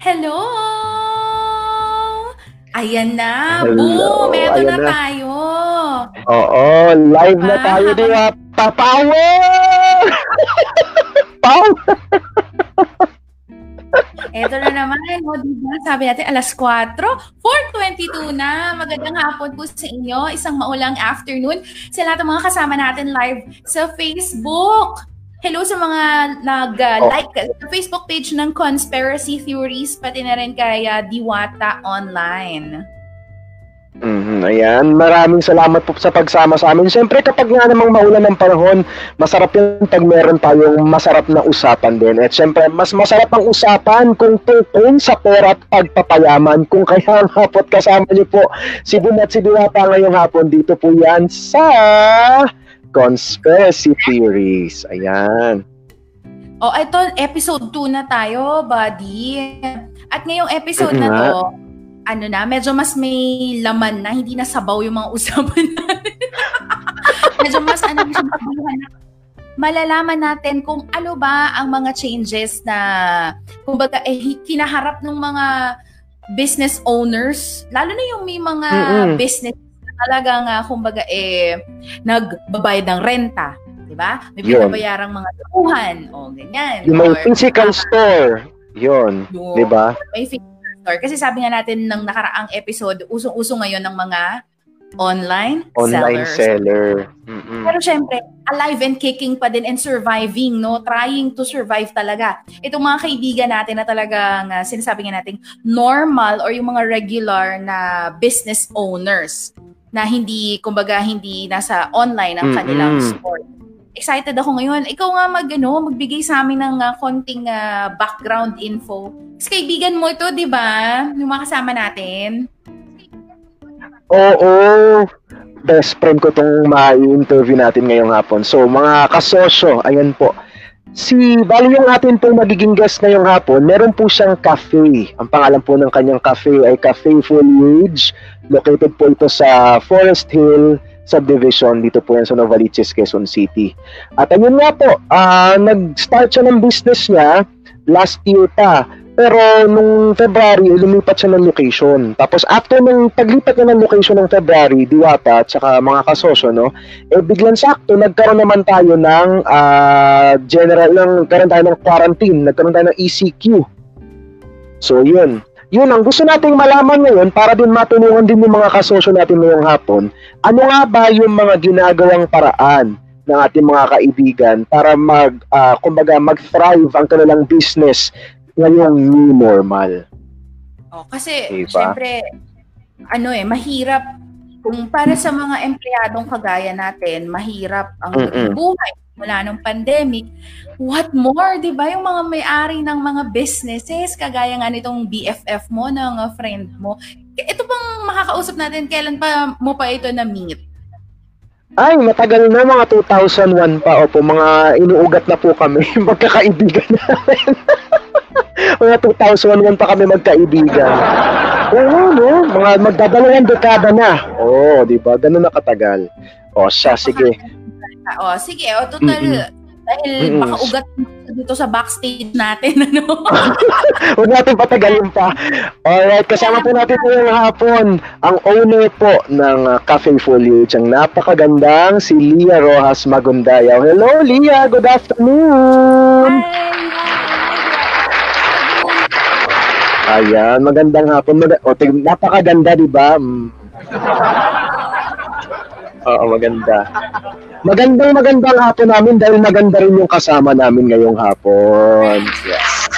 Hello! Ayan na. Hello. Boom! Eto na, na tayo. Oo, live na tayo di ba? Papower! Power! Eto na naman, o diba? Sabi natin alas 4, 4.22 na. Magandang hapon po sa inyo. Isang maulang afternoon sa lahat ng mga kasama natin live sa Facebook. Hello sa mga nag-like uh, oh. sa Facebook page ng Conspiracy Theories, pati na rin kay uh, Diwata Online. Mm-hmm, ayan, maraming salamat po sa pagsama sa amin. Siyempre, kapag nga namang maulan ng panahon, masarap yun pag meron tayong masarap na usapan din. At siyempre, mas masarap ang usapan kung tungkol sa pera at pagpapayaman. Kung kaya ang hapot kasama niyo po si Bum at si Diwata ngayong hapon, dito po yan sa Conspiracy Theories. Ayan. Oh, ito, episode 2 na tayo, buddy. At ngayong episode na to, ano na, medyo mas may laman na, hindi na sabaw yung mga usapan natin. medyo mas ano siya na malalaman natin kung ano ba ang mga changes na kumbaga eh, kinaharap ng mga business owners, lalo na yung may mga mm-hmm. business talagang uh, kumbaga eh nagbabayad ng renta, 'di ba? May binabayarang mga tuhan o ganyan. Yung may physical uh, store, 'yon, 'di ba? May physical store kasi sabi nga natin ng nakaraang episode, usong-uso ngayon ng mga online, online seller. Mm-mm. Pero syempre, alive and kicking pa din and surviving, no? Trying to survive talaga. Itong mga kaibigan natin na talagang uh, sinasabi nga natin normal or yung mga regular na business owners na hindi, kumbaga, hindi nasa online ang kanilang mm-hmm. store. Excited ako ngayon. Ikaw nga mag, ano, magbigay sa amin ng uh, konting uh, background info. Kasi kaibigan mo ito, di ba? Yung mga kasama natin. Oo. Best friend ko itong ma-interview natin ngayong hapon. So, mga kasosyo, ayan po. Si, bali yung atin pong magiging guest ngayong hapon, meron po siyang cafe. Ang pangalan po ng kanyang cafe ay Cafe Foliage Located po ito sa Forest Hill subdivision dito po yan sa Novaliches, Quezon City. At ayun nga po, uh, nag-start siya ng business niya last year pa. Pero nung February, lumipat siya ng location. Tapos after ng paglipat niya ng location ng February, Diwata at saka mga kasosyo, no, eh biglang sakto, nagkaroon naman tayo ng uh, general, ng, nagkaroon tayo ng quarantine, nagkaroon tayo ng ECQ. So yun, yun ang gusto nating malaman ngayon para din matulungan din yung mga kasosyo natin ngayong hapon. Ano nga ba yung mga ginagawang paraan ng ating mga kaibigan para mag, uh, kumbaga, mag-thrive ang kanilang business ngayong new normal? Oh, kasi, diba? syempre, ano eh, mahirap kung para sa mga empleyadong kagaya natin, mahirap ang Mm-mm. buhay mula nung pandemic. What more, di ba? Yung mga may-ari ng mga businesses, kagaya nga nitong BFF mo, ng uh, friend mo. Ito bang makakausap natin, kailan pa mo pa ito na-meet? Ay, matagal na, mga 2001 pa. Opo, mga inuugat na po kami, magkakaibigan namin. Mga 2001 pa kami magkaibigan. Oo, no? Mga magdadalawang dekada na. Oo, di ba? Ganun na katagal. O, siya, sige. O, sige. O, total, mm-hmm dahil mm-hmm. makaugat dito sa backstage natin, ano? Huwag natin patagalin pa. Alright, kasama po natin ngayong hapon ang owner po ng uh, Cafe Foliage, ang napakagandang si Lia Rojas Magundayaw. Hello, Lia! Good afternoon! Hi! Ayan, magandang hapon. Mag- o, tig- napakaganda, di ba? Mm. Oo, maganda. Magandang magandang hapon namin dahil maganda rin yung kasama namin ngayong hapon. Yes.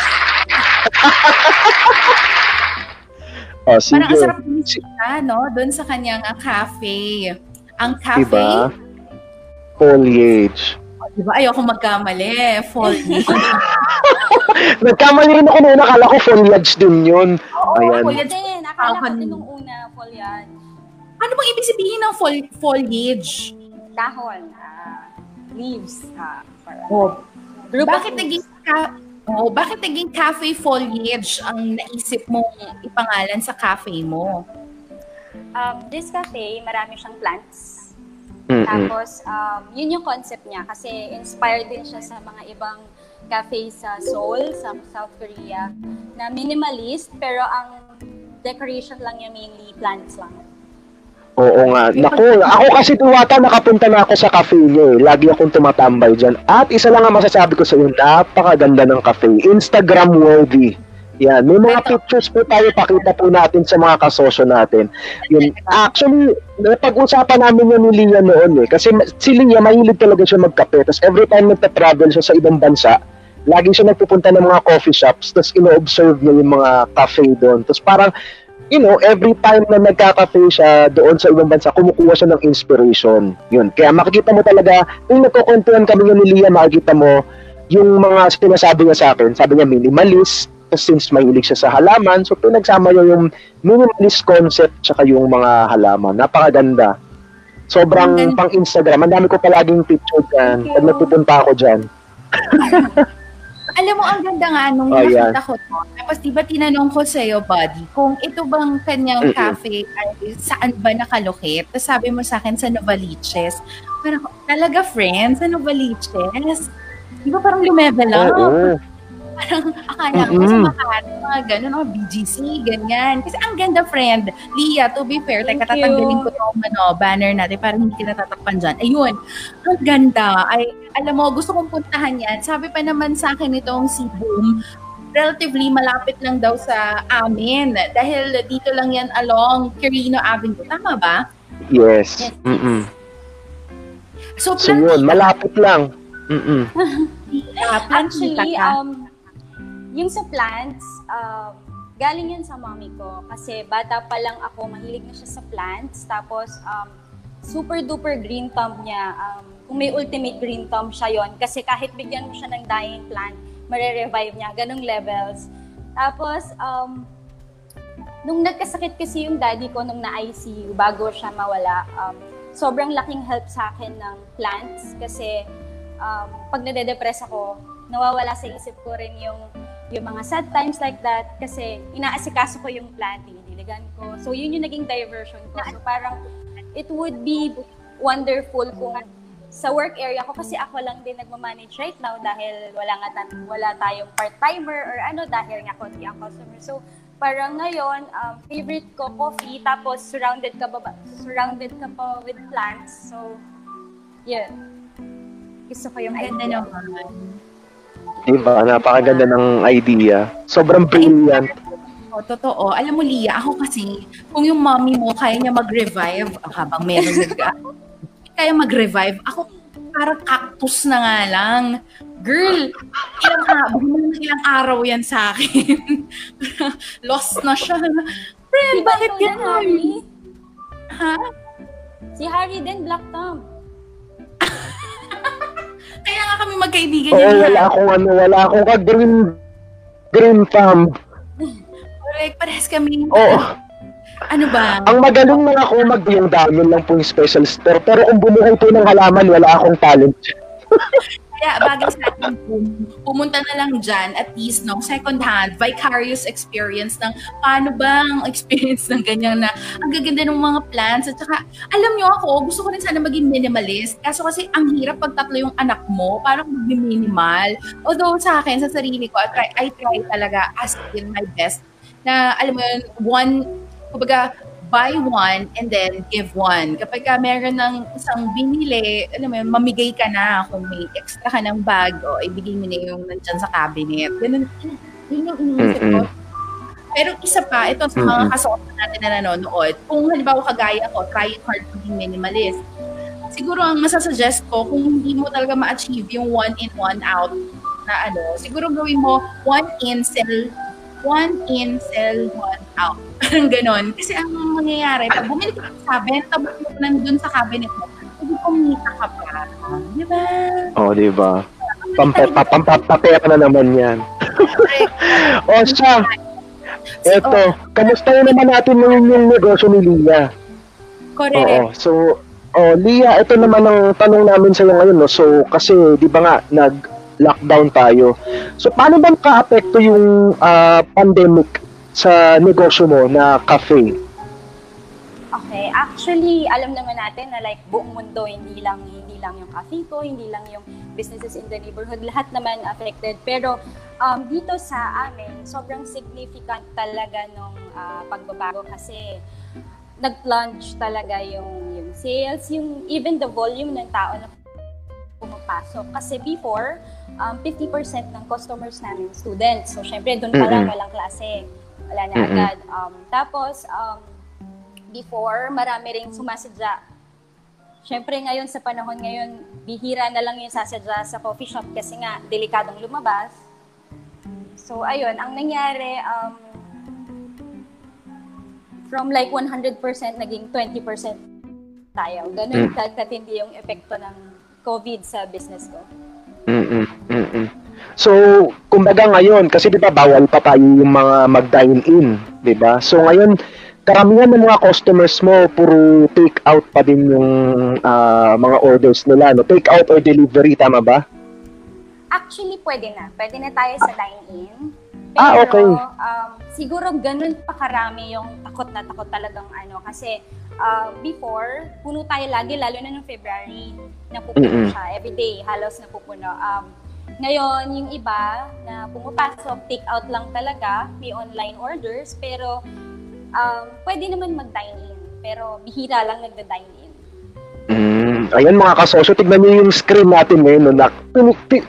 oh, sige. Parang ang sarap siya, no? Doon sa kanyang uh, cafe. Ang cafe... Diba? Foliage. Oh, diba? Ayoko magkamali. Foliage. Nagkamali rin ako noon. Nakala ko foliage din yun. Oo, Ayan. foliage din. Akala ko din nung una, foliage. Ano bang ibig sabihin ng fol- foliage? Dahon, uh, leaves. Uh, oh. Group bakit naging ka- oh, bakit naging cafe foliage ang naisip mong ipangalan sa cafe mo? Um, this cafe, marami siyang plants. Mm-mm. Tapos, um, yun yung concept niya kasi inspired din siya sa mga ibang cafe sa Seoul, sa South Korea, na minimalist, pero ang decoration lang niya mainly plants lang. Oo nga. Naku, ako kasi tuwata nakapunta na ako sa cafe niyo eh. Lagi akong tumatambay dyan. At isa lang ang masasabi ko sa iyo, napakaganda ng cafe. Instagram worthy. Yan, may mga pictures po tayo pakita po natin sa mga kasosyo natin. Yun, actually, napag-usapan namin yun ni Lia noon eh. Kasi si Lia, mahilig talaga siya magkape. Tapos every time nagta-travel siya sa ibang bansa, lagi siya nagpupunta ng mga coffee shops, tapos ino-observe niya yung mga cafe doon. Tapos parang, you know, every time na nagka-cafe siya doon sa ibang bansa, kumukuha siya ng inspiration. Yun. Kaya makikita mo talaga, kung nagkukwentuhan kami ni Lia, makikita mo yung mga sinasabi niya sa akin. Sabi niya minimalist, since mahilig siya sa halaman, so pinagsama niya yung minimalist concept tsaka yung mga halaman. Napakaganda. Sobrang Ang ganda. pang Instagram. Ang dami ko palaging picture dyan. Pag nagpupunta ako dyan. Alam mo, ang ganda nga nung Oh, nakita yan. ko to. Tapos di ba tinanong ko sa'yo, buddy, kung ito bang kanyang Mm-mm. cafe ay saan ba nakalokit? Tapos sabi mo sa akin sa Novaliches. Parang, talaga friends, sa Novaliches? Di ba parang lumevel up? Oo. Parang akala ko sa. Makati, mga ganun, mga BGC, ganyan. Kasi ang ganda, friend. Lia, to be fair, Thank teka, tatanggalin you. ko yung ano, banner natin para hindi kita tatakpan dyan. Ayun, ang ganda. Ay, alam mo, gusto kong puntahan yan. Sabi pa naman sa akin itong si Boom, relatively malapit lang daw sa amin. Dahil dito lang yan along Quirino Avenue. Tama ba? Yes. Yes. Mm-mm. So, So yun, malapit lang. Mm-mm. plantita Actually, um, yung sa plants, um, galing yun sa mommy ko. Kasi bata pa lang ako, mahilig na siya sa plants. Tapos, um, super duper green thumb niya. Um, kung may ultimate green thumb siya yon Kasi kahit bigyan mo siya ng dying plant, mare-revive niya. Ganong levels. Tapos, um, nung nagkasakit kasi yung daddy ko nung na-ICU bago siya mawala, um, sobrang laking help sa akin ng plants kasi um, pag nade-depress ako, nawawala sa isip ko rin yung yung mga sad times like that kasi inaasikaso ko yung plant, diniligan ko. So yun yung naging diversion ko. So parang it would be wonderful kung sa work area ko kasi ako lang din nagmamanage right now dahil wala nga tan- wala tayong part-timer or ano dahil nga konti ang customer. So parang ngayon um, favorite ko coffee tapos surrounded ka ba surrounded ka pa with plants. So yun. Gusto ko yung ganda idea. naman. Diba? Napakaganda ng idea. Sobrang brilliant. O, totoo. Alam mo, Lia, ako kasi, kung yung mommy mo kaya niya mag-revive, ah, habang meron nag kaya mag-revive, ako parang cactus na nga lang. Girl, ilang, ilang araw yan sa akin. Lost na siya. Friend, bakit yan? Harry? Ha? Si Harry din, Black Thumb. Kaya nga kami magkaibigan Oo, wala akong ano, wala akong ka-green green thumb. Correct, parehas kami. Oo. Ano ba? Ang magaling na ako mag yung dami lang po yung special store. Pero kung bumuhay po ng halaman, wala akong talent. Kaya bagay sa atin pum- pumunta na lang dyan at least no, second hand, vicarious experience ng paano ba ang experience ng ganyan na ang gaganda ng mga plants at saka alam nyo ako, gusto ko rin sana maging minimalist kaso kasi ang hirap pag tatlo yung anak mo, parang mag-minimal. Although sa akin, sa sarili ko, I try, I try talaga as in my best na alam mo yun, one, kumbaga, buy one and then give one. Kapag ka meron ng isang binili, alam mo yun, mamigay ka na kung may extra ka ng bag o ibigay mo na yung nandyan sa cabinet. Ganun, yun yung iniisip ko. Pero isa pa, ito sa mga kasama natin na nanonood, kung halimbawa kagaya ko, trying hard to be minimalist, siguro ang masasuggest ko, kung hindi mo talaga ma-achieve yung one in, one out na ano, siguro gawin mo one in, sell one in, sell one out. Parang ganon. Kasi ang mangyayari, pag bumili ka cabinet, tapos mo nandun sa cabinet mo, hindi kumita ka pa. Di ba? Oh, di ba? Pampapapapapera na naman yan. o siya, eto, kamusta naman natin ngayon yung negosyo ni Lia? Correct. Oo. So, oh, Lia, ito naman ang tanong namin sa iyo ngayon, no. So, kasi 'di ba nga nag-lockdown tayo. So, paano ba ka-apekto yung ah, pandemic sa negosyo mo na cafe? Okay, actually, alam naman natin na like buong mundo, hindi lang hindi lang yung cafe ko, hindi lang yung businesses in the neighborhood, lahat naman affected. Pero um, dito sa amin, sobrang significant talaga nung uh, pagbabago kasi nag-plunge talaga yung, yung sales, yung even the volume ng tao na pumapasok. Kasi before, um, 50% ng customers namin students. So, syempre, doon pa lang walang klase. Wala na agad. Um, tapos, um, before, marami ring sumasadya. Siyempre ngayon sa panahon ngayon, bihira na lang yung sasadya sa coffee shop kasi nga delikadong lumabas. So ayun, ang nangyari, um, from like 100% naging 20% tayo. Ganun mm. katindi yung epekto ng COVID sa business ko. Mm-mm, mm-mm. So, kumbaga ngayon, kasi di ba bawal pa tayo yung mga mag-dine in, di ba? So ngayon, karamihan ng mga customers mo puro take out pa din yung uh, mga orders nila no take out or delivery tama ba Actually pwede na pwede na tayo sa dine-in pero ah, okay. um, siguro ganun pa karami yung takot na takot talagang ano kasi uh, before puno tayo lagi lalo na ng February napupuno mm-hmm. siya everyday halos napupuno um, ngayon, yung iba na pumapasok, take out lang talaga, may online orders, pero um, pwede naman mag-dine-in. Pero bihira lang nagda-dine-in. Mm, ayan mga kasosyo, tignan niyo yung screen natin ngayon. No, na,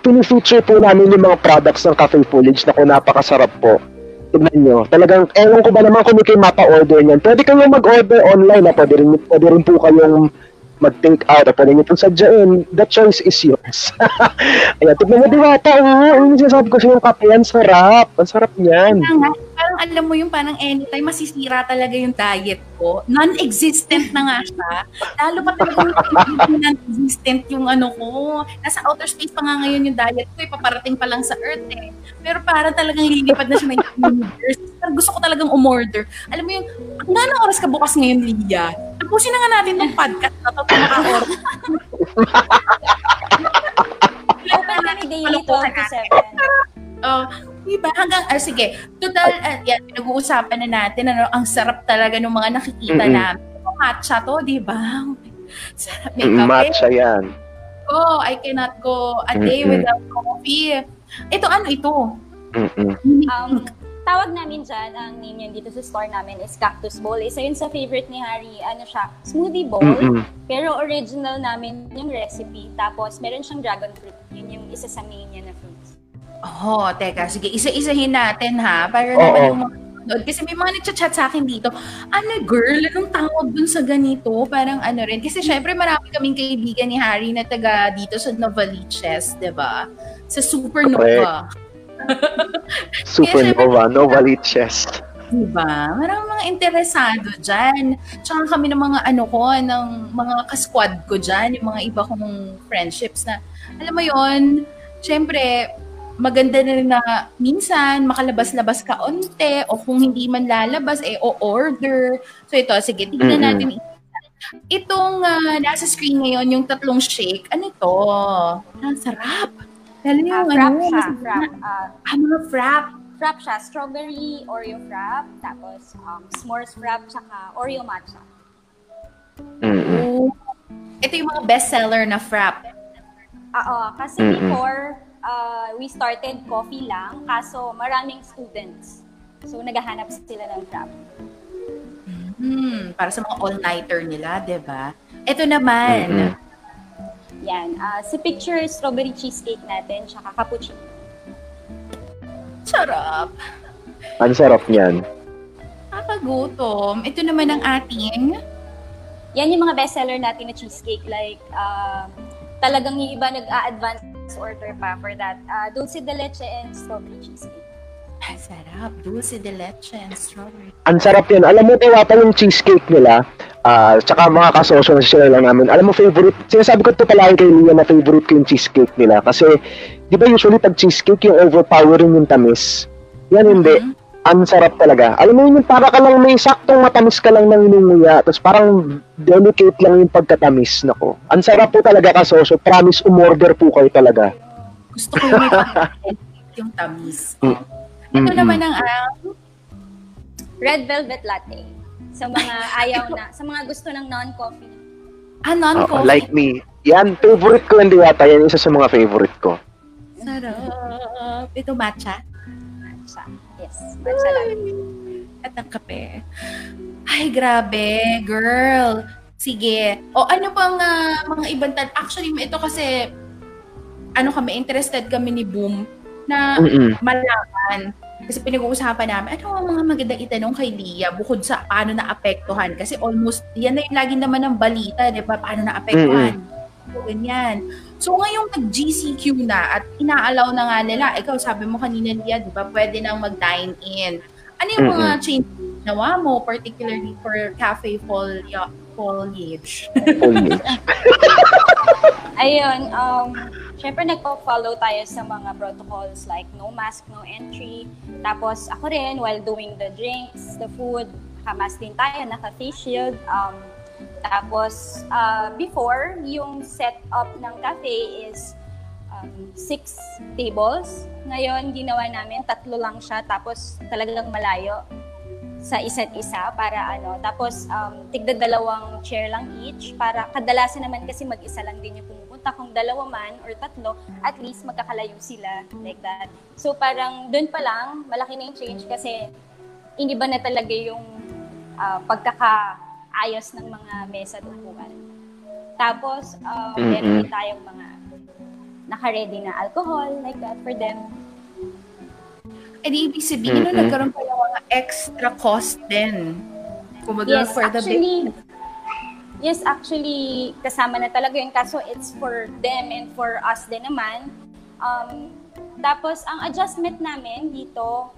pini-feature po namin yung mga products ng Cafe Foliage na kung napakasarap po. Tignan nyo. Talagang, ewan ko ba naman kung kayo mapa-order niyan. Pwede kayong mag-order online. Ha? Pwede, rin, pwede rin po kayong mag-take out pwede nyo itong sadyain, the choice is yours. Ayan, tignan mo diwata, yung sinasabi ko sa yung kape, yan sarap. Ang sarap niyan. Parang alam mo yung parang anytime masisira talaga yung diet ko. Non-existent na nga siya. Lalo pa talaga yung non-existent yung ano ko. Nasa outer space pa nga ngayon yung diet ko, ipaparating pa lang sa Earth eh. Pero para talagang lilipad na siya ng universe. Pero gusto ko talagang umorder. Alam mo yung, ang oras ka bukas ngayon, Lydia? Tapusin na nga natin ng podcast na to maka-order. Open kami daily 12 to 7. Oh, diba? Hanggang, ah, sige, total, uh, yan, pinag-uusapan na natin, ano, ang sarap talaga ng mga nakikita mm-hmm. namin. Matcha to, di ba? Sarap may kape. Matcha yan. Oh, I cannot go a day mm-hmm. without coffee. Ito, ano ito? Mm-hmm. Um, tawag namin dyan, ang name niyan dito sa store namin is Cactus Bowl. Isa yun sa favorite ni Harry, ano siya, smoothie bowl. Mm-hmm. Pero original namin yung recipe. Tapos, meron siyang dragon fruit. Yun yung isa sa main niya na fruits. Oh, teka, sige, isa-isahin natin ha, para naman yung mga kasi may mga nagchat-chat sa akin dito, ano girl, anong tawag dun sa ganito? Parang ano rin. Kasi syempre marami kaming kaibigan ni Harry na taga dito sa Novaliches, di ba? Sa Supernova. Supernova, Nova Liches. Diba? Maraming mga interesado dyan. Tsaka kami ng mga ano ko, ng mga kasquad ko dyan, yung mga iba kong friendships na, alam mo yon syempre, maganda na rin na minsan makalabas-labas ka onte o kung hindi man lalabas, eh, o order. So ito, sige, tignan mm-hmm. natin Itong uh, nasa screen ngayon, yung tatlong shake, ano ito? Ang sarap. Lalo yung uh, frap ano, siya. Frap. Uh, ah, mga frap. Frap siya. Strawberry Oreo frap. Tapos um, s'mores frap. Tsaka Oreo matcha. Mm-hmm. Ito yung mga bestseller na frap. Oo. Kasi mm-hmm. before, uh, we started coffee lang. Kaso maraming students. So, naghahanap sila ng frap. Hmm, para sa mga all-nighter nila, 'di ba? Ito naman, mm-hmm. Yan. Uh, si picture strawberry cheesecake natin, tsaka cappuccino. Sarap. Ang sarap niyan. Nakakagutom. Ito naman ang ating... Yan yung mga bestseller natin na cheesecake. Like, um, talagang yung iba nag-a-advance order pa for that. Uh, dulce de leche and strawberry cheesecake. Ang sarap. Dulce de leche and strawberry. Ang sarap yan. Alam mo, Tewata, yung cheesecake nila, uh, tsaka mga kasosyo na sila lang namin. Alam mo, favorite, sinasabi ko ito palagi kay Lia na favorite ko yung cheesecake nila. Kasi, di ba usually pag cheesecake, yung overpowering yung tamis. Yan hindi. Mm-hmm. Ang sarap talaga. Alam mo yun, para ka lang may saktong matamis ka lang nang inunguya. Tapos parang delicate lang yung pagkatamis. Nako. Ang sarap po talaga kasosyo. Promise, umorder po kayo talaga. Gusto ko yung yung tamis. Mm. Ito mm-hmm. naman ang uh, Red Velvet Latte. Sa mga ayaw na, sa mga gusto ng non-coffee. Ah, non-coffee? Oo, like me. Yan, favorite ko hindi yata. Yan isa sa mga favorite ko. Sarap. Ito matcha? Matcha. Yes, matcha. At ang kape. Ay, grabe, girl. Sige. O ano pang uh, mga ibang tan? Actually, ito kasi ano kami, interested kami ni Boom na Mm-mm. malaman. Kasi pinag-uusapan namin, ano ang mga magandang itanong kay Lia bukod sa paano naapektuhan? Kasi almost, yan na yung lagi naman ng balita, di ba? Paano naapektuhan? So, ganyan. So, ngayong nag-GCQ na at inaalaw na nga nila, ikaw sabi mo kanina, Lia, di ba, pwede nang mag-dine in. Ano yung mga Mm-mm. changes nawa mo, particularly for cafe folia, foliage? Foliage. Ayun, um, syempre nagpo-follow tayo sa mga protocols like no mask, no entry. Tapos ako rin, while doing the drinks, the food, naka-mask din tayo, naka-face shield. Um, tapos, uh, before, yung setup ng cafe is um, six tables. Ngayon, ginawa namin, tatlo lang siya, tapos talagang malayo sa isa't isa para ano. Tapos, um, tigda dalawang chair lang each para kadalasan naman kasi mag-isa lang din yung pumupunta. Kung dalawa man or tatlo, at least magkakalayo sila like that. So, parang doon pa lang, malaki na yung change kasi iniba na talaga yung uh, pagkakaayos ng mga mesa at upuan. Tapos, um, Mm-mm. meron din tayong mga naka-ready na alcohol like that for them. Eh, di ibig sabihin, no, Mm-mm. nagkaroon pa ng mga extra cost din. Kumbaga, Yes, for the actually, business. yes, actually, kasama na talaga yun. Kaso, it's for them and for us din naman. Um, tapos, ang adjustment namin dito,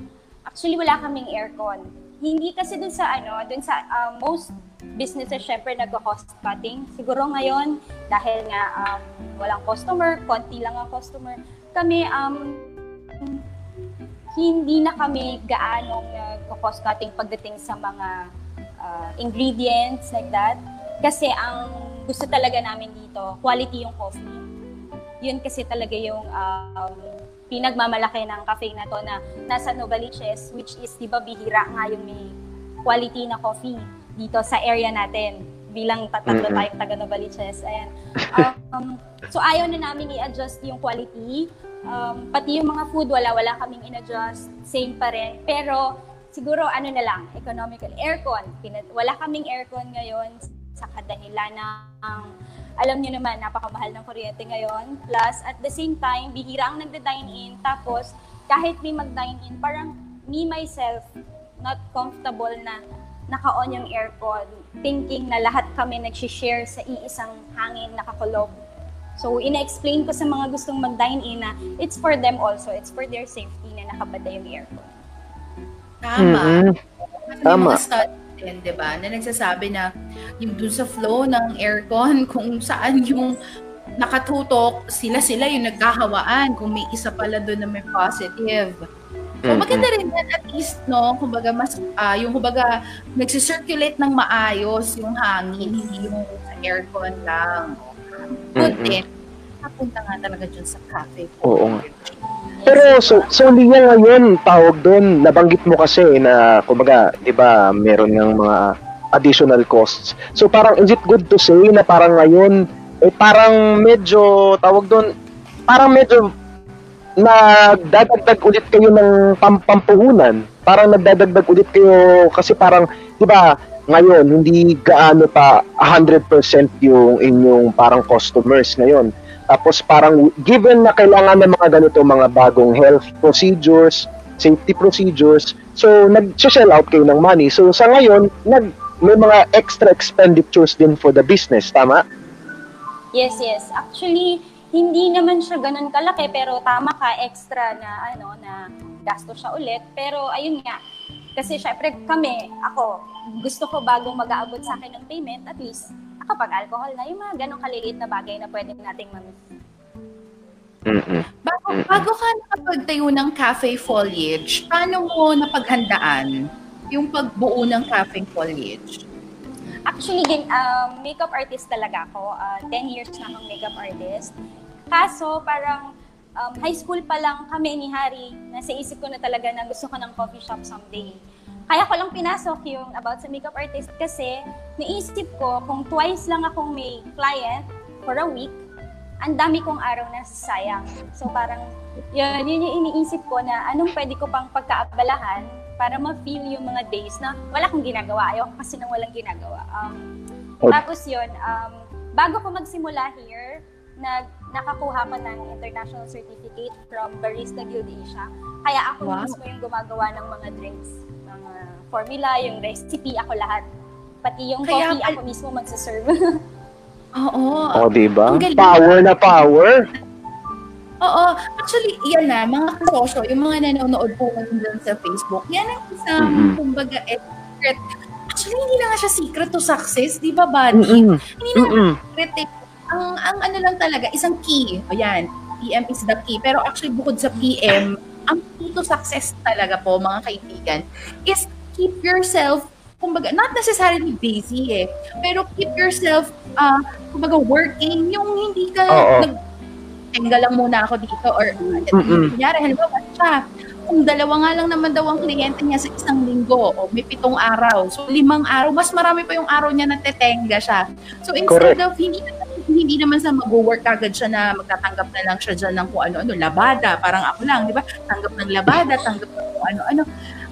actually, wala kaming aircon. Hindi kasi dun sa, ano, dun sa uh, most businesses, syempre, nagko-cost cutting. Siguro ngayon, dahil nga um, walang customer, konti lang ang customer, kami, um, hindi na kami gaanong nagko-cost cutting pagdating sa mga uh, ingredients like that. Kasi ang gusto talaga namin dito, quality yung coffee. Yun kasi talaga yung um, pinagmamalaki ng cafe na to na nasa Novaliches, which is, di ba, bihira nga yung may quality na coffee dito sa area natin bilang tatlo Mhm. tayong taga Novaliches. Ayan. Um, so ayaw na namin i-adjust yung quality. Um, pati yung mga food, wala-wala kaming in-adjust. Same pa rin. Pero siguro ano na lang, economical. Aircon. Pina- wala kaming aircon ngayon sa kadahilan ng alam niyo naman, napakamahal ng kuryente ngayon. Plus, at the same time, bihira ang nagda-dine in. Tapos, kahit may mag-dine in, parang me, myself, not comfortable na naka-on yung aircon, thinking na lahat kami nag-share sa iisang hangin nakakulob. So, ina-explain ko sa mga gustong mag-dine in na it's for them also, it's for their safety na nakabada yung aircon. Tama. May Tama. mga study di ba, na nagsasabi na yung dun sa flow ng aircon, kung saan yung nakatutok, sila-sila yung nagkahawaan kung may isa pala doon na may positive. So, Mm-mm. maganda rin yan at least, no, kumbaga, mas, ah, yung kumbaga, nagsisirculate ng maayos yung hangin, hindi yung aircon lang. Good Mm-mm. din. Napunta nga talaga dyan sa cafe. Oo nga. Pero so so Lia ngayon tawag doon nabanggit mo kasi na kumbaga 'di ba meron ng mga additional costs. So parang is it good to say na parang ngayon eh parang medyo tawag doon parang medyo nagdadagdag ulit kayo ng pam- pampuhunan. Parang nagdadagdag ulit kayo kasi parang 'di ba ngayon hindi gaano pa 100% yung inyong parang customers ngayon. Tapos parang given na kailangan ng mga ganito mga bagong health procedures, safety procedures, so nag-shell out kayo ng money. So sa ngayon, nag may mga extra expenditures din for the business, tama? Yes, yes. Actually, hindi naman siya ganun kalaki pero tama ka extra na ano na gasto siya ulit. Pero ayun nga, kasi syempre kami, ako, gusto ko bagong mag-aabot sa akin ng payment, at least nakapag-alcohol na yung mga ganong kaliliit na bagay na pwede nating mamit. mm Bago, bago ka nakapagtayo ng cafe foliage, paano mo napaghandaan yung pagbuo ng cafe foliage? Actually, din, um, makeup artist talaga ako. Uh, 10 years na akong makeup artist. Kaso, parang um, high school pa lang kami ni Harry, nasa isip ko na talaga na gusto ko ng coffee shop someday. kaya ko lang pinasok yung about sa makeup artist kasi naisip ko kung twice lang akong may client for a week, ang dami kong araw na sayang. So parang yun, yun yung iniisip ko na anong pwede ko pang pagkaabalahan para ma-feel yung mga days na wala akong ginagawa. Ayoko kasi nang walang ginagawa. Um, tapos yun, um, bago ko magsimula here, nag, nakakuha ko ng international certificate from Barista Guild Asia. Kaya ako wow. mismo yung gumagawa ng mga drinks, mga formula, yung recipe, ako lahat. Pati yung Kaya, coffee, ako mismo magsaserve. Oo. Oh, di ba? Power na power. Oo. Actually, yan na, mga kasosyo, yung mga nanonood po dun sa Facebook, yan ang isang, mm-hmm. kumbaga, secret. Actually, hindi na nga siya secret to success, di ba, buddy? Mm-hmm. Hindi na mm-hmm. secret eh. Ang, ang ano lang talaga, isang key. Ayan, PM is the key. Pero actually, bukod sa PM, ang key to success talaga po, mga kaibigan, is keep yourself kumbaga, not necessarily busy eh, pero keep yourself, uh, kumbaga, working, yung hindi ka, oh, nag, tenga lang muna ako dito or mm-hmm. kunyari, halimbawa siya, kung dalawa nga lang naman daw ang kliyente niya sa isang linggo o may pitong araw. So, limang araw, mas marami pa yung araw niya na tetenga siya. So, instead Correct. of hindi hindi naman sa mag-work agad siya na magtatanggap na lang siya dyan ng kung ano-ano, labada, parang ako lang, di ba? Tanggap ng labada, tanggap ng kung ano-ano.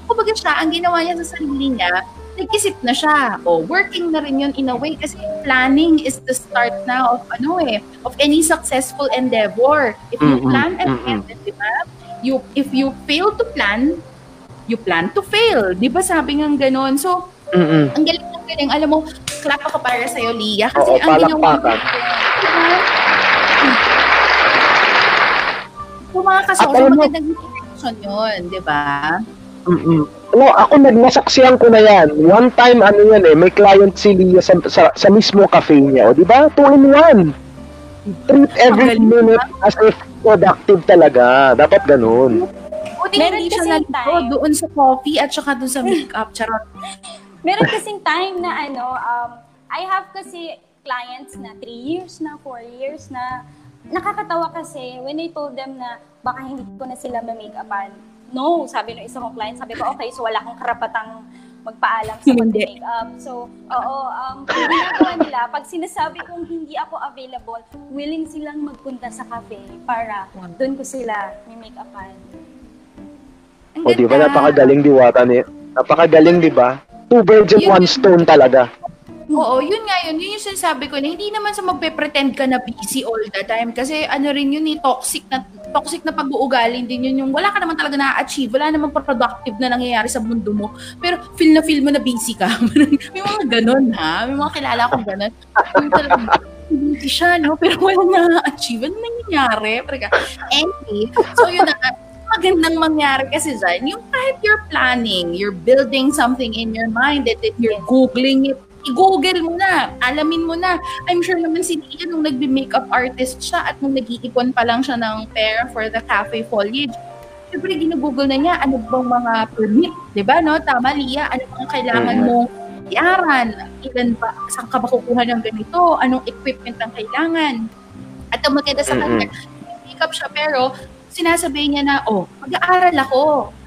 Kumbaga siya, ang ginawa niya sa sarili niya, nag-isip na siya. O, working na rin yun in a way kasi planning is the start na of ano eh, of any successful endeavor. If you mm-hmm. plan ahead, mm-hmm. di ba? You, if you fail to plan, you plan to fail. Di ba sabi nga ganon? So, mm-hmm. ang galing ng galing. Alam mo, clap ako para sa'yo, Lia. Kasi Oo, ang ginawa mo? Kung mga kasosyo, magandang direction yun, di ba? Mm-mm. No, ako nagmasaksihan ko na yan. One time, ano yan eh, may client si Lia sa, sa, sa mismo cafe niya. O, di ba? Two in one. Treat every minute as if productive talaga. Dapat ganun. Buti Meron hindi siya nalito doon sa coffee at saka doon sa makeup. Charot. Meron kasing time na ano, um, I have kasi clients na 3 years na, 4 years na. Nakakatawa kasi when I told them na baka hindi ko na sila ma-makeupan no, sabi ng isang client, sabi ko, okay, so wala akong karapatang magpaalam sa mag-makeup. So, oo, um, ginagawa nila, pag sinasabi kong hindi ako available, willing silang magpunta sa cafe para doon ko sila may make-upan. O, di ba, napakagaling diwata ni, napakagaling, di ba? Two birds in one stone talaga. Oo, yun nga yun. Yun yung sinasabi ko na hindi naman sa magpe-pretend ka na busy all the time. Kasi ano rin yun, eh, toxic na toxic na pag-uugali din yun yung wala ka naman talaga na-achieve. Wala naman productive na nangyayari sa mundo mo. Pero feel na feel mo na busy ka. May mga ganun ha. May mga kilala akong ganun. Yung talagang busy siya, no? Pero wala na-achieve. Ano nangyayari? Anyway, so yun na magandang mangyari kasi dyan, yung kahit you're planning, you're building something in your mind, that, that you're googling it, i-google mo na, alamin mo na. I'm sure naman si Tia nung nagbe-makeup artist siya at nung nag-iipon pa lang siya ng pera for the cafe foliage, Siyempre, ginugoogle na niya, ano bang mga permit, di ba, no? Tama, Lia, ano bang kailangan mm-hmm. mong iaran? Ilan ba, saan ka ba kukuha ng ganito? Anong equipment ang kailangan? At ang maganda sa kanya, mm-hmm. makeup siya, pero sinasabi niya na, oh, mag-aaral ako.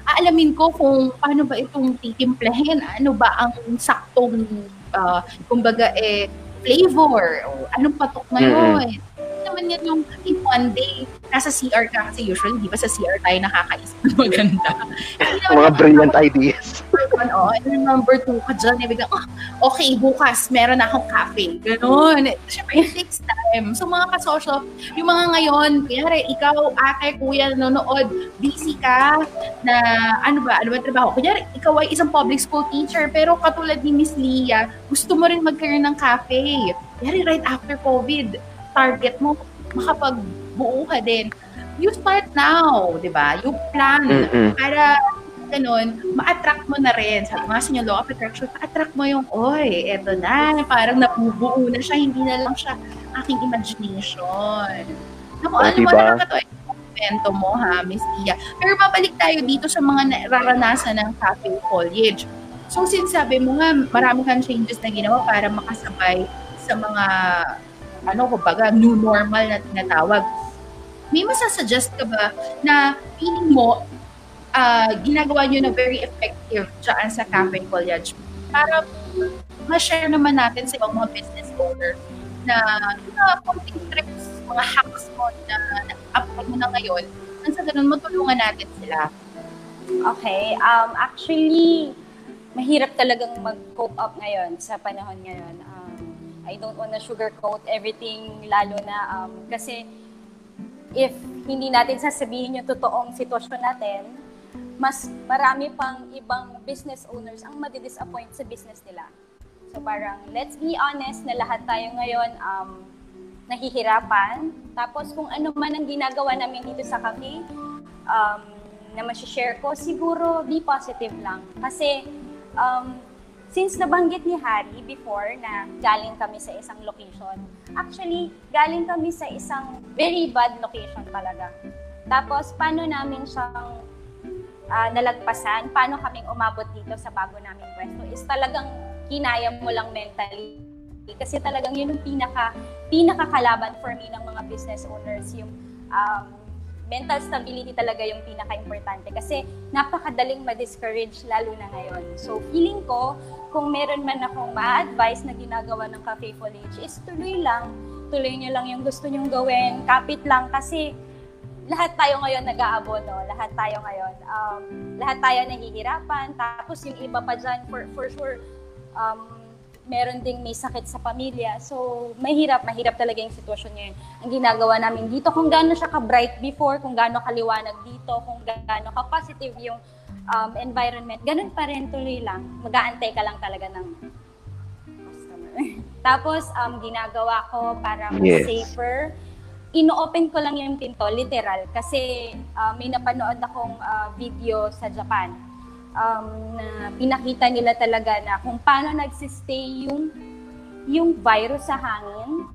Aalamin ko kung paano ba itong titimplahin, ano ba ang saktong uh, kumbaga eh flavor o anong patok ngayon. Mm-hmm naman yan yung in one day, nasa CR ka kasi usually, di ba sa CR tayo nakakaisip ng maganda. Mga brilliant ideas. One, oh, and number two ka dyan, eh, biglang, oh, okay, bukas, meron akong cafe. Ganon. Siyempre, it takes time. So mga kasosyo, yung mga ngayon, kaya ikaw, ate, kuya, nanonood, busy ka na, ano ba, ano ba trabaho? Kunyari, ikaw ay isang public school teacher, pero katulad ni Miss Lia, gusto mo rin magkaroon ng cafe. Kunyari, right after COVID, target mo, makapagbuo ka din. You start now, di ba? You plan mm-hmm. para ganun, ma-attract mo na rin. Sa mga sa law of attraction, ma-attract mo yung, oy, eto na, parang nabubuo na siya, hindi na lang siya aking imagination. Naku, oh, alam diba? mo, nakakatawa kwento mo ha, Miss Tia. Pero babalik tayo dito sa mga nararanasan ng cafe foliage. So, since sabi mo nga, marami kang changes na ginawa para makasabay sa mga ano, kumbaga, new normal na tinatawag. May masasuggest ka ba na feeling mo, uh, ginagawa nyo na very effective dyan sa Cafe College para ma-share naman natin sa ibang mga business owner na mga konting tricks, mga hacks mo na na-apply mo na ngayon, nang sa ganun matulungan natin sila. Okay, um, actually, mahirap talagang mag-cope up ngayon sa panahon ngayon. Um, I don't wanna sugarcoat everything, lalo na um, kasi if hindi natin sasabihin yung totoong sitwasyon natin, mas marami pang ibang business owners ang madi-disappoint sa business nila. So parang, let's be honest na lahat tayo ngayon um, nahihirapan. Tapos kung ano man ang ginagawa namin dito sa cafe, um, na share ko, siguro be positive lang. Kasi um, since nabanggit ni Harry before na galing kami sa isang location, actually, galing kami sa isang very bad location talaga. Tapos, paano namin siyang uh, nalagpasan, paano kaming umabot dito sa bago naming pwesto is talagang kinaya mo lang mentally. Kasi talagang yun yung pinaka, pinakakalaban for me ng mga business owners, yung um, mental stability talaga yung pinaka-importante kasi napakadaling ma-discourage lalo na ngayon. So feeling ko, kung meron man akong ma-advise na ginagawa ng Cafe Foliage is tuloy lang. Tuloy nyo lang yung gusto nyong gawin. Kapit lang kasi lahat tayo ngayon nag-aabono, lahat tayo ngayon, um, lahat tayo nahihirapan, tapos yung iba pa dyan, for, for sure, um, meron ding may sakit sa pamilya. So, mahirap, mahirap talaga yung sitwasyon ngayon. Ang ginagawa namin dito, kung gaano siya ka-bright before, kung gaano kaliwanag dito, kung gaano ka-positive yung um, environment, ganun pa rin tuloy lang. Mag-aantay ka lang talaga ng customer. Tapos, um, ginagawa ko para mas yes. safer, ino-open ko lang yung pinto, literal. Kasi uh, may napanood akong uh, video sa Japan um, na pinakita nila talaga na kung paano nagsistay yung yung virus sa hangin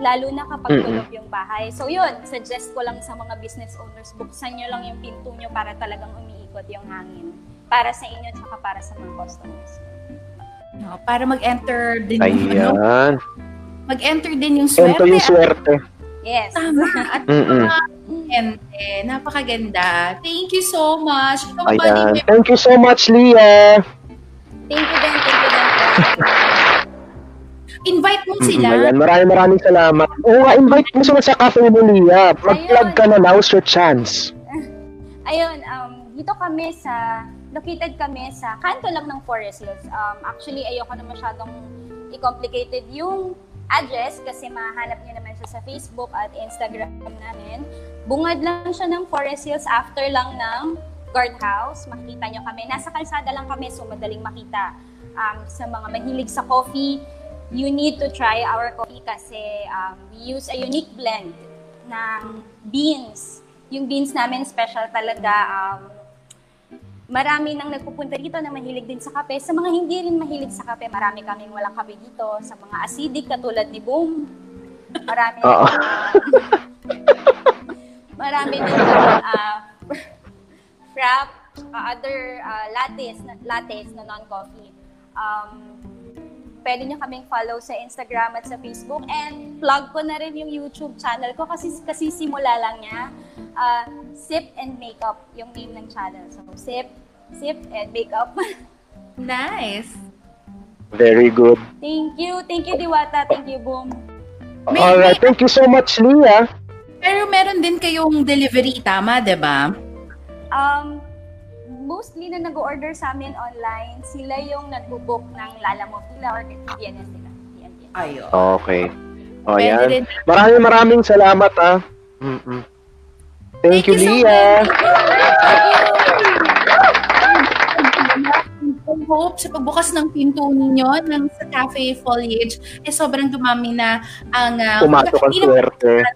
lalo na kapag tulog yung bahay. So yun, suggest ko lang sa mga business owners, buksan nyo lang yung pinto nyo para talagang umiikot yung hangin. Para sa inyo at para sa mga customers. No, para mag-enter din Ayan. yung ano, mag-enter din yung swerte. Enter yung swerte. Yes. Tama. At mga ente, napakaganda. Thank you so much. Ayan. Ba, Thank you so much, Leah. Thank you din, thank you din. invite mo sila. Mm-hmm. Ayan, maraming maraming salamat. Oo nga, invite mo sila sa cafe mo, Leah. Mag-plug ka na, now's your chance. Ayun, um, dito kami sa, located kami sa kanto lang ng Forest Hills. Um, actually, ayoko na masyadong i-complicated yung address kasi mahanap niyo naman siya sa Facebook at Instagram namin. Bungad lang siya ng Forest Hills after lang ng guardhouse. Makikita niyo kami. Nasa kalsada lang kami so madaling makita. Um, sa mga mahilig sa coffee, you need to try our coffee kasi um, we use a unique blend ng beans. Yung beans namin special talaga. Um, marami nang nagpupunta dito na mahilig din sa kape. Sa mga hindi rin mahilig sa kape, marami kaming walang kape dito. Sa mga acidic katulad ni Boom, marami uh, marami din uh, frap, uh, other uh, lattes, na, lattes na non-coffee. Um, pwede nyo kaming follow sa Instagram at sa Facebook. And plug ko na rin yung YouTube channel ko kasi, kasi simula lang niya. Uh, Sip and Makeup yung name ng channel. So, Sip, Sip and Makeup. nice. Very good. Thank you. Thank you, Diwata. Thank you, Boom. May, Alright. May, Thank you so much, Leah. Pero meron din kayong delivery, tama, di ba? Um, mostly na nag-order sa amin online, sila yung nagbo-book ng Lalamove nila or TBNS nila. Ayun. Okay. O, oh, yan. Maraming maraming salamat, ah. Mm-mm. Thank, Thank you, you, Leah. So hope sa pagbukas ng pinto ninyo ng sa Cafe Foliage, eh sobrang dumami na ang... Uh, Pumasok ang swerte.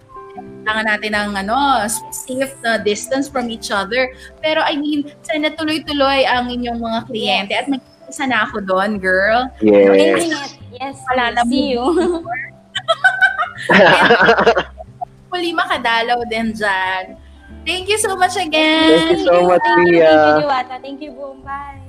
Kailangan natin ng ano, safe uh, distance from each other. Pero I mean, sana tuloy-tuloy ang inyong mga kliyente yes. at mag-isa na ako doon, girl. Yes. Yes, Malala see you. Huli makadalaw din dyan. Thank you so much again. Thank you so much, Ria. Thank you. Thank you, Boom. Bye.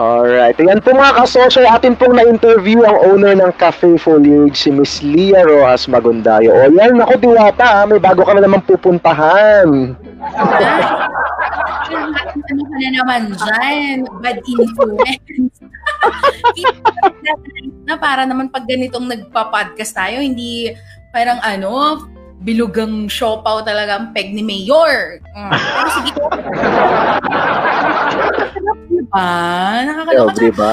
Alright. Ayan po mga kasosyo, atin pong na-interview ang owner ng Cafe Foliage, si Miss Lia Rojas Magundayo. O yan, ako Diwata, may bago ka na naman pupuntahan. ano ka na naman dyan? Bad influence. na para naman pag ganitong nagpa-podcast tayo, hindi parang ano, bilugang siopaw talaga ang peg ni Mayor. Mm. Pero sige. Diba? Nakakaloka. Oh, diba?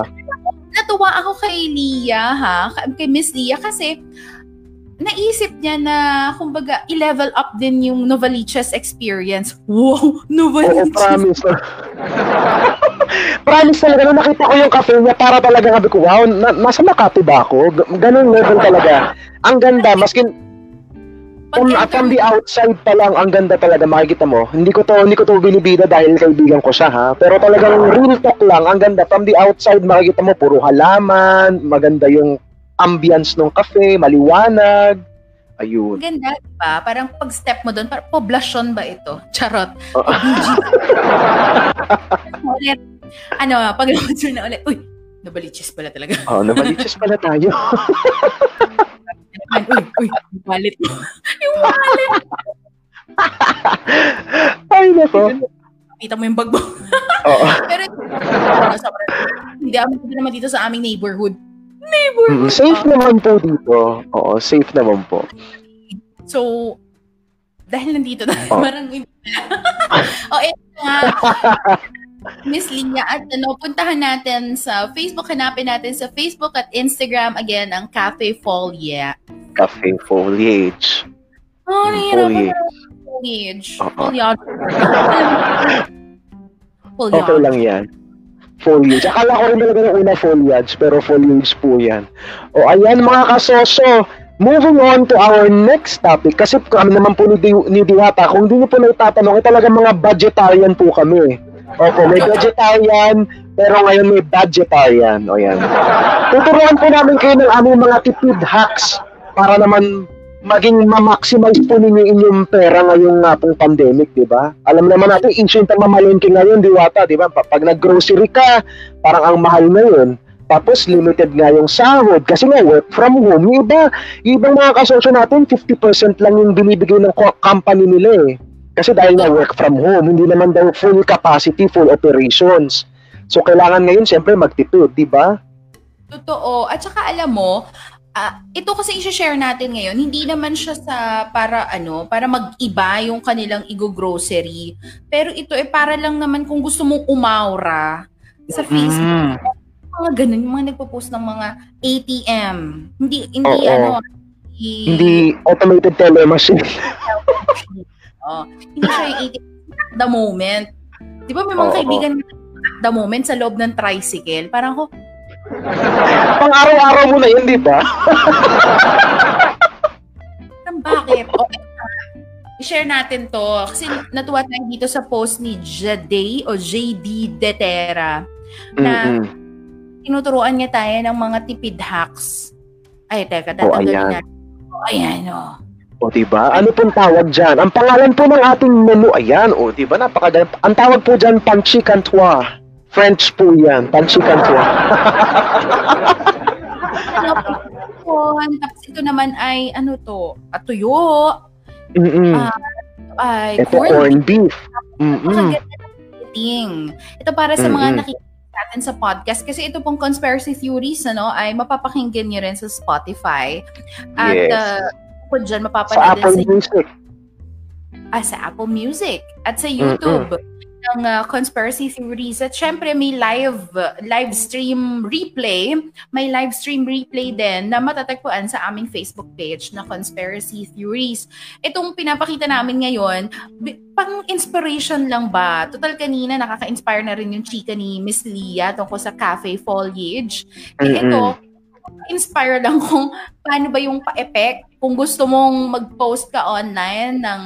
Natuwa ako kay Lia, ha? Kay Miss Lia kasi naisip niya na, kumbaga, i-level up din yung Novaliches experience. Wow! Novaliches! Oo, promise. promise talaga, nung nakita ko yung cafe niya, para talaga sabi ko, wow, na, nasa Makati ba ako? Ganun level talaga. Ang ganda, maskin, from, from the outside pa lang, ang ganda talaga, makikita mo. Hindi ko to, hindi ko to binibida dahil kaibigan ko siya, ha? Pero talagang real talk lang, ang ganda. From the outside, makikita mo, puro halaman, maganda yung ambience ng cafe, maliwanag. Ayun. Ganda, di ba? Parang pag step mo doon, parang poblasyon ba ito? Charot. Oh. ulit. Ano, pag na ulit, uy, nabaliches pala talaga. Oo, oh, nabaliches pala tayo. uy, uy, yung wallet mo. yung wallet. Ay, nako. Kita mo yung bag mo. Oo. Pero, sobrang, hindi naman dito sa aming neighborhood Neighborhood. Mm, safe naman po dito. Oo, safe naman po. So, dahil nandito na, oh. parang o, oh, ito nga. Miss Linya, at ano, puntahan natin sa Facebook, hanapin natin sa Facebook at Instagram, again, ang Cafe Folia. Cafe Foliage. Oh, nahihirapan Foliage. Foliage. Okay lang yan foliage. Akala ko rin talaga ng una foliage, pero foliage po yan. O ayan mga kasoso, moving on to our next topic, kasi kami naman po ni, Di- ni Diwata, kung hindi niyo po naitatanong, eh, talaga mga vegetarian po kami. Opo, may vegetarian, pero ngayon may vegetarian. O yan. Tuturuan po namin kayo ng aming mga tipid hacks para naman maging ma-maximize po ninyo inyong pera ngayong nga pong pandemic, di ba? Alam naman natin, ancient ang mamalengke ngayon, diwata, di ba? Pag nag-grocery ka, parang ang mahal ngayon. Tapos limited nga yung sahod kasi nga work from home. Yung iba, yung ibang mga kasosyo natin, 50% lang yung binibigay ng company nila eh. Kasi dahil nga work from home, hindi naman daw full capacity, full operations. So kailangan ngayon siyempre magtipid, di ba? Totoo. At saka alam mo, uh, ito kasi i-share natin ngayon, hindi naman siya sa para ano, para mag-iba yung kanilang igo-grocery. Pero ito eh para lang naman kung gusto mong umaura sa Facebook. Mm. Mga ganun, yung mga nagpo-post ng mga ATM. Hindi, hindi Oo. ano, hindi, hindi automated teller machine. oh, hindi siya yung ATM at the moment. Di ba may mga Oo. kaibigan at the moment sa loob ng tricycle, parang ko, Pang araw-araw mo na yun, di ba? Bakit? Okay. I-share natin to. Kasi natuwa tayo dito sa post ni Jade o JD Detera na mm-hmm. tinuturuan niya tayo ng mga tipid hacks. Ay, teka, tatanggalin oh, natin. Oh, ayan, oh. O, diba? Ano pong tawag dyan? Ang pangalan po ng ating menu, ayan, o, diba? Napaka Ang tawag po dyan, Panchi Cantois. French po yan. Pansikan po. Tapos ito naman ay, ano to? At tuyo. Mm-mm. Uh, ay, ito corn, corn beef. Mm-mm. Ito para sa mga nakikita natin sa podcast kasi ito pong conspiracy theories ano ay mapapakinggan niyo rin sa Spotify at yes. uh, dyan mapapanood sa Apple sa, Music ah, sa Apple Music at sa YouTube Mm-mm ng uh, conspiracy theories. At syempre may live live stream replay. May live stream replay din na matatagpuan sa aming Facebook page na Conspiracy Theories. Itong pinapakita namin ngayon, pang inspiration lang ba? Total kanina nakaka-inspire na rin yung chika ni Miss Lia tungkol sa cafe foliage. Eh mm-hmm. ito, inspire lang kung paano ba yung pa-effect kung gusto mong mag-post ka online ng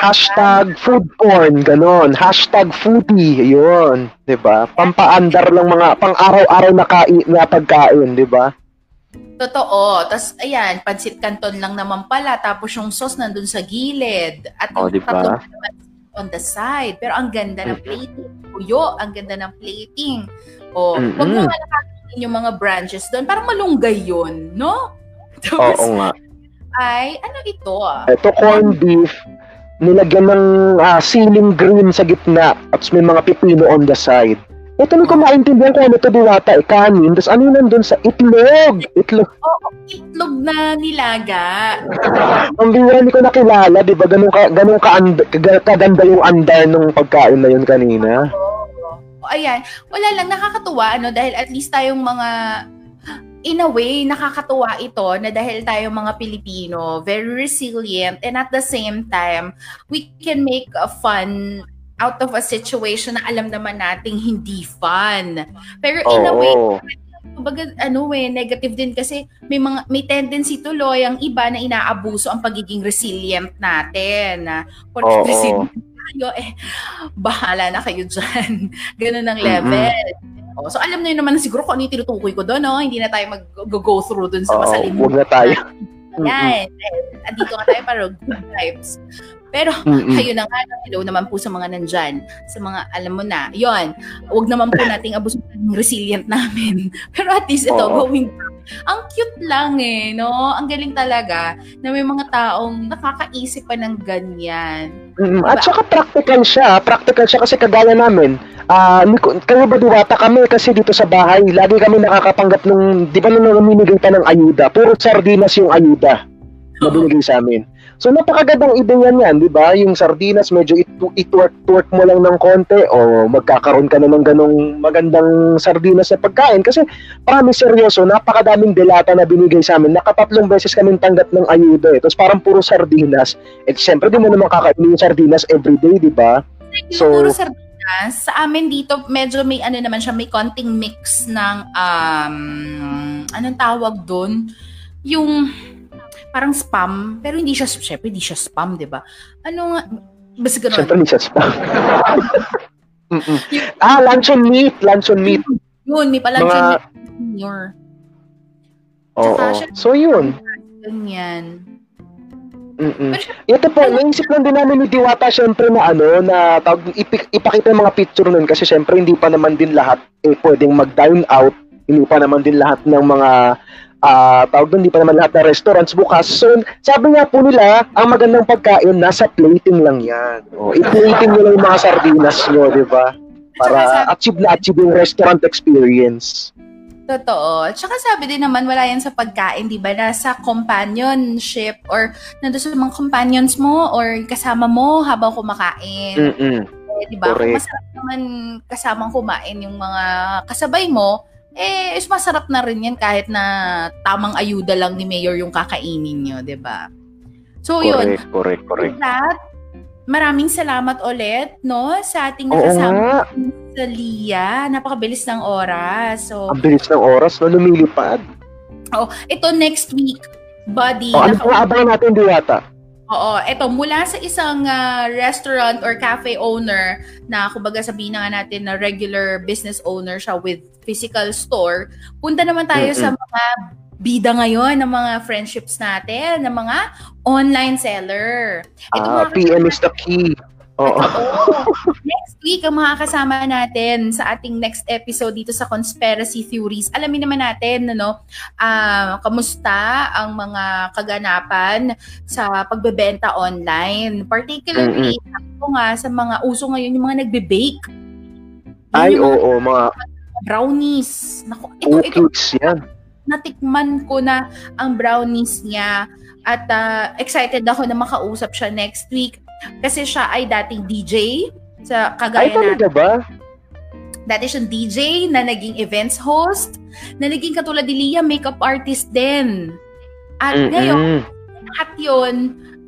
Hashtag food porn, ganon. Hashtag foodie, yun. ba diba? Pampaandar lang mga pang-araw-araw na, kai- na pagkain, di ba? Totoo. Tapos, ayan, pansit canton lang naman pala. Tapos yung sauce nandun sa gilid. At oh, diba? on the side. Pero ang ganda ng plating. Uyo, ang ganda ng plating. O, mm-hmm. huwag nakakain yung mga branches doon. Parang malunggay yun, no? Tapos, Oo nga. Ay, ano ito ah? Ito corn beef nilagyan ng uh, ceiling green sa gitna at may mga pipino on the side. Ito hindi ko maintindihan kung ano ito diwata, eh, kanin. Tapos ano nandun sa itlog? Itlog. Oo, itlog na nilaga. Ang hindi ko nakilala, di ba? Ganun, ka, ganun ka, kaganda yung andar ng pagkain na yun kanina. Oo. Oh, ayan. Wala lang, nakakatuwa, ano, dahil at least tayong mga in a way, nakakatuwa ito na dahil tayo mga Pilipino, very resilient, and at the same time, we can make a fun out of a situation na alam naman nating hindi fun. Pero in a way, kumbaga ano eh negative din kasi may mga may tendency tuloy ang iba na inaabuso ang pagiging resilient natin. Porket resilient tayo eh bahala na kayo diyan. Ganun ang level. Mm-hmm. Oh, so alam na yun naman siguro kung ano yung tinutukoy ko doon, no? Hindi na tayo mag-go through doon sa masalimutan. Huwag na tayo. Yan. Mm-hmm. Andito nga tayo para good vibes. Pero mm-hmm. kayo na nga, hello naman po sa mga nandyan, sa mga alam mo na, yon wag naman po nating abusin ng resilient namin. Pero at least ito, Oo. going back, ang cute lang eh, no? Ang galing talaga na may mga taong nakakaisip pa ng ganyan. Mm-hmm. Diba? At saka practical siya, practical siya kasi kagaya namin, Ah, uh, kayo ba diwata kami kasi dito sa bahay, lagi kami nakakapanggap nung, di ba nung namimigay pa ng ayuda, puro sardinas yung ayuda na binigay sa amin. So napakagandang ideya niyan, di ba? Yung sardinas, medyo itwork-twork mo lang ng konti o magkakaroon ka na ng ganong magandang sardinas sa pagkain. Kasi promise seryoso, napakadaming delata na binigay sa amin. Nakatatlong beses kami tanggap ng ayuda eh. Tapos parang puro sardinas. Eh siyempre, di mo naman kakainin yung sardinas everyday, di ba? So, puro sardinas sa amin dito, medyo may ano naman siya, may konting mix ng, um, anong tawag doon? Yung, parang spam, pero hindi siya, syempre hindi siya spam, di ba? Ano nga, basta ganun. Syempre hindi siya spam. ah, luncheon meat, luncheon meat. Yun, may pa luncheon Mga... meat. Oo. So, yun. Ganyan. Mm-mm. Ito po, naisip lang din namin ni Diwata syempre na ano, na tawag, ipik, ipakita yung mga picture nun kasi syempre hindi pa naman din lahat eh, pwedeng mag-dine out. Hindi pa naman din lahat ng mga uh, tawag doon, hindi pa naman lahat ng restaurants bukas. So, sabi nga po nila, ang magandang pagkain, nasa plating lang yan. O, i-plating nyo lang yung mga sardinas nyo, di ba? Para achieve na achieve yung restaurant experience. Totoo. Tsaka sabi din naman, wala yan sa pagkain, di ba? Nasa companionship or nandun sa mga companions mo or kasama mo habang kumakain. Mm-mm. Eh, di ba? Masarap naman kasamang kumain yung mga kasabay mo, eh, is masarap na rin yan kahit na tamang ayuda lang ni Mayor yung kakainin nyo, ba? So, correct, yun. Correct, correct. That, maraming salamat ulit, no, sa ating nakasama sa Lia. Napakabilis ng oras. So, Ang bilis ng oras, no? Lumilipad. Oh, ito next week, buddy. Oh, ano pang abangan natin, Diwata? Oo, ito mula sa isang uh, restaurant or cafe owner na kumbaga sabihin na nga natin na regular business owner siya with physical store. Punta naman tayo mm-hmm. sa mga bida ngayon ng mga friendships natin, ng mga online seller. Ito uh, mga PM is the key. Oo. next week, ang mga kasama natin sa ating next episode dito sa Conspiracy Theories. Alamin naman natin, ano, uh, kamusta ang mga kaganapan sa pagbebenta online. Particularly, mm-hmm. ako nga, sa mga uso ngayon, yung mga nagbe-bake. Ay, oo, oo, mga brownies. Naku, ito, cookies, ito, yan. Natikman ko na ang brownies niya at uh, excited ako na makausap siya next week kasi siya ay dating DJ sa kagaya ay, talaga na. ba? Dati siyang DJ na naging events host, na naging katulad ni Lia, makeup artist din. At Mm-mm. ngayon, lahat yun,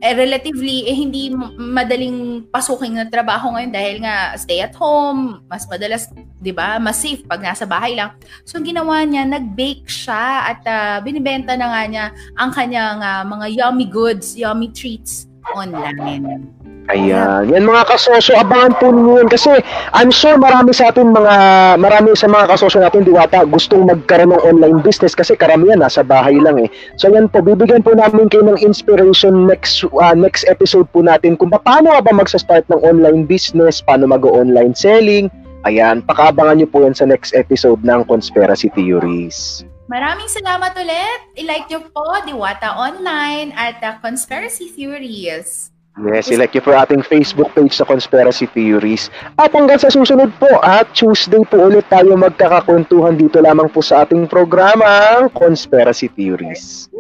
eh, relatively, eh, hindi madaling pasukin na trabaho ngayon dahil nga stay at home, mas madalas, di ba, mas safe pag nasa bahay lang. So, ang ginawa niya, nag-bake siya at uh, binibenta na nga niya ang kanyang uh, mga yummy goods, yummy treats online. Ayan. Yan mga kasosyo, abangan po ninyo yun. Kasi I'm sure marami sa atin mga, marami sa mga kasosyo natin diwata gustong magkaroon ng online business kasi karamihan nasa bahay lang eh. So yan po, bibigyan po namin kayo ng inspiration next uh, next episode po natin kung paano ba magsa-start ng online business, paano mag-online selling. Ayan, pakabangan nyo po yan sa next episode ng Conspiracy Theories. Maraming salamat ulit. I-like nyo po Diwata Online at uh, Conspiracy Theories. Yes, select you for ating Facebook page sa Conspiracy Theories. At hanggang sa susunod po, at Tuesday po ulit tayo magkakakwentuhan dito lamang po sa ating programa, Conspiracy Theories.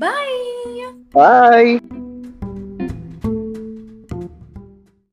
Bye! Bye!